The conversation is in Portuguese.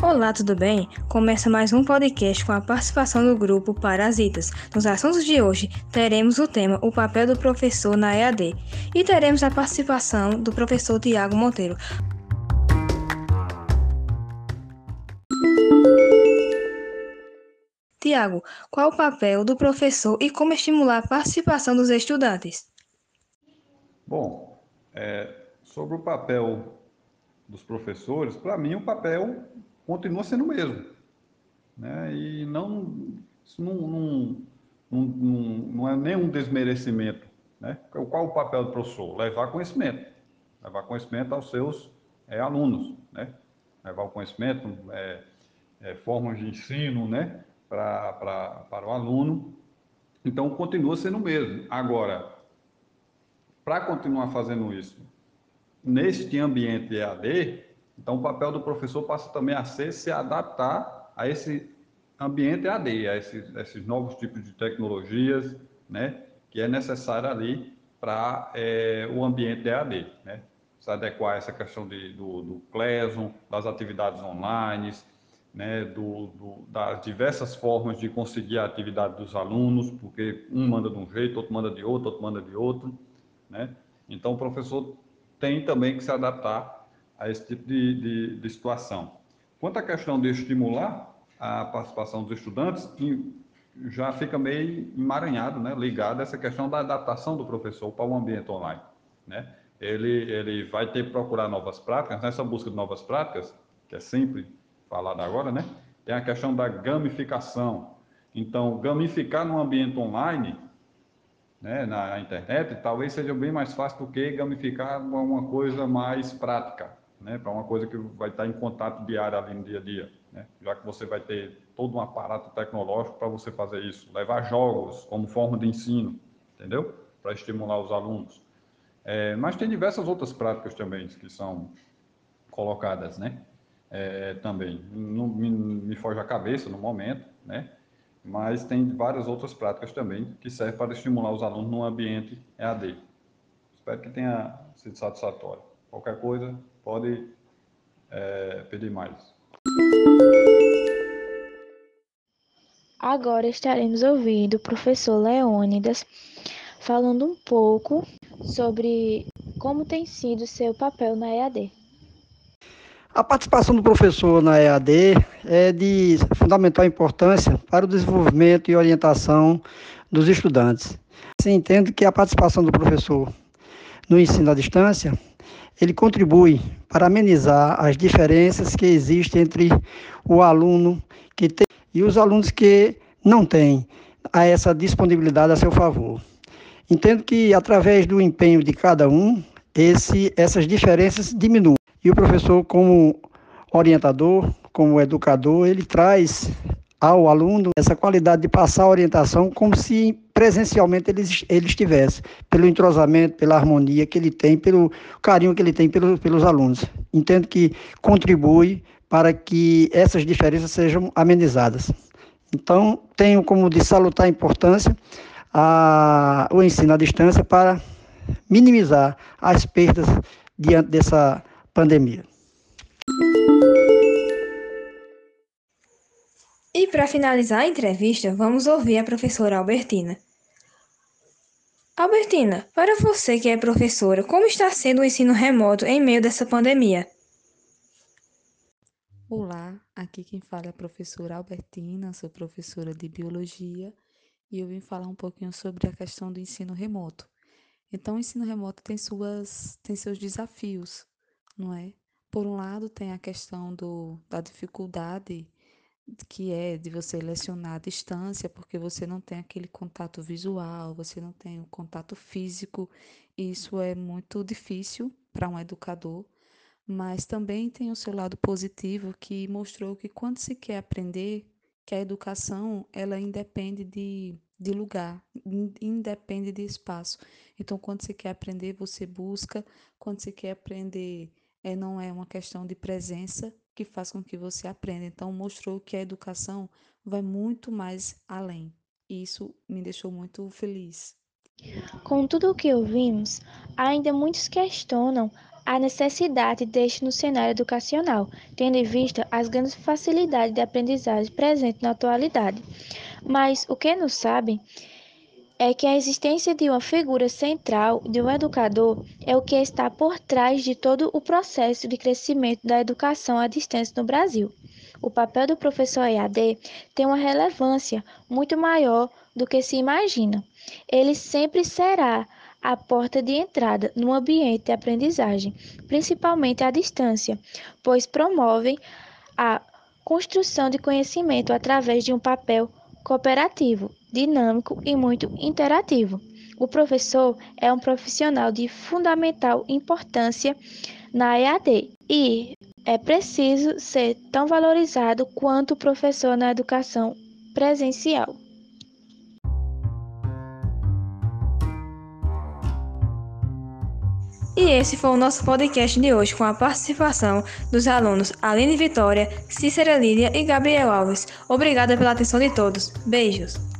Olá, tudo bem? Começa mais um podcast com a participação do grupo Parasitas. Nos assuntos de hoje, teremos o tema O papel do professor na EAD e teremos a participação do professor Tiago Monteiro. Tiago, qual o papel do professor e como estimular a participação dos estudantes? Bom, é, sobre o papel dos professores, para mim o papel continua sendo o mesmo. Né? E não, isso não, não, não, não é nenhum desmerecimento. Né? Qual o papel do professor? Levar conhecimento. Levar conhecimento aos seus é, alunos. Né? Levar o conhecimento, é, é, formas de ensino né? Pra, pra, para o aluno. Então, continua sendo o mesmo. Agora, para continuar fazendo isso neste ambiente EAD, então, o papel do professor passa também a ser se adaptar a esse ambiente AD, a esses, a esses novos tipos de tecnologias, né, que é necessário ali para é, o ambiente EAD, né, se adequar a essa questão de, do, do Classroom, das atividades online, né, do, do, das diversas formas de conseguir a atividade dos alunos, porque um manda de um jeito, outro manda de outro, outro manda de outro, né? Então, o professor tem também que se adaptar a esse tipo de, de, de situação. Quanto à questão de estimular a participação dos estudantes, já fica meio emaranhado, né, ligado a essa questão da adaptação do professor para o ambiente online. Né? Ele, ele vai ter que procurar novas práticas, nessa busca de novas práticas, que é sempre falada agora, né? tem a questão da gamificação. Então, gamificar no ambiente online, né, na internet, talvez seja bem mais fácil do que gamificar uma coisa mais prática né, para uma coisa que vai estar em contato diário ali no dia a dia, né, já que você vai ter todo um aparato tecnológico para você fazer isso, levar jogos como forma de ensino, entendeu? Para estimular os alunos. É, mas tem diversas outras práticas também que são colocadas, né? É, também, não me, me foge a cabeça no momento, né? Mas tem várias outras práticas também que servem para estimular os alunos no ambiente EAD. Espero que tenha sido satisfatório. Qualquer coisa, pode é, pedir mais. Agora estaremos ouvindo o professor Leônidas falando um pouco sobre como tem sido seu papel na EAD. A participação do professor na EAD é de fundamental importância para o desenvolvimento e orientação dos estudantes. Se entende que a participação do professor no ensino à distância ele contribui para amenizar as diferenças que existem entre o aluno que tem e os alunos que não têm a essa disponibilidade a seu favor. Entendo que através do empenho de cada um, esse, essas diferenças diminuem. E o professor, como orientador, como educador, ele traz ao aluno essa qualidade de passar a orientação como se presencialmente ele, ele estivesse, pelo entrosamento, pela harmonia que ele tem, pelo carinho que ele tem pelo, pelos alunos. Entendo que contribui para que essas diferenças sejam amenizadas. Então, tenho como de salutar importância a, o ensino à distância para minimizar as perdas diante dessa pandemia. E para finalizar a entrevista, vamos ouvir a professora Albertina. Albertina, para você que é professora, como está sendo o ensino remoto em meio dessa pandemia? Olá, aqui quem fala é a professora Albertina, sou professora de biologia e eu vim falar um pouquinho sobre a questão do ensino remoto. Então, o ensino remoto tem suas tem seus desafios, não é? Por um lado, tem a questão do, da dificuldade que é de você lecionar à distância, porque você não tem aquele contato visual, você não tem o contato físico, e isso é muito difícil para um educador, mas também tem o seu lado positivo que mostrou que quando se quer aprender, que a educação ela independe de, de lugar, independe de espaço. Então, quando você quer aprender, você busca, quando você quer aprender, é, não é uma questão de presença, que faz com que você aprenda. Então, mostrou que a educação vai muito mais além. E isso me deixou muito feliz. Com tudo o que ouvimos, ainda muitos questionam a necessidade deste no cenário educacional, tendo em vista as grandes facilidades de aprendizagem presentes na atualidade. Mas o que não sabem é que a existência de uma figura central de um educador é o que está por trás de todo o processo de crescimento da educação à distância no Brasil. O papel do professor EAD tem uma relevância muito maior do que se imagina. Ele sempre será a porta de entrada no ambiente de aprendizagem, principalmente à distância, pois promovem a construção de conhecimento através de um papel cooperativo, dinâmico e muito interativo. O professor é um profissional de fundamental importância na EAD e é preciso ser tão valorizado quanto o professor na educação presencial. E esse foi o nosso podcast de hoje com a participação dos alunos Aline Vitória, Cícera Lídia e Gabriel Alves. Obrigada pela atenção de todos. Beijos!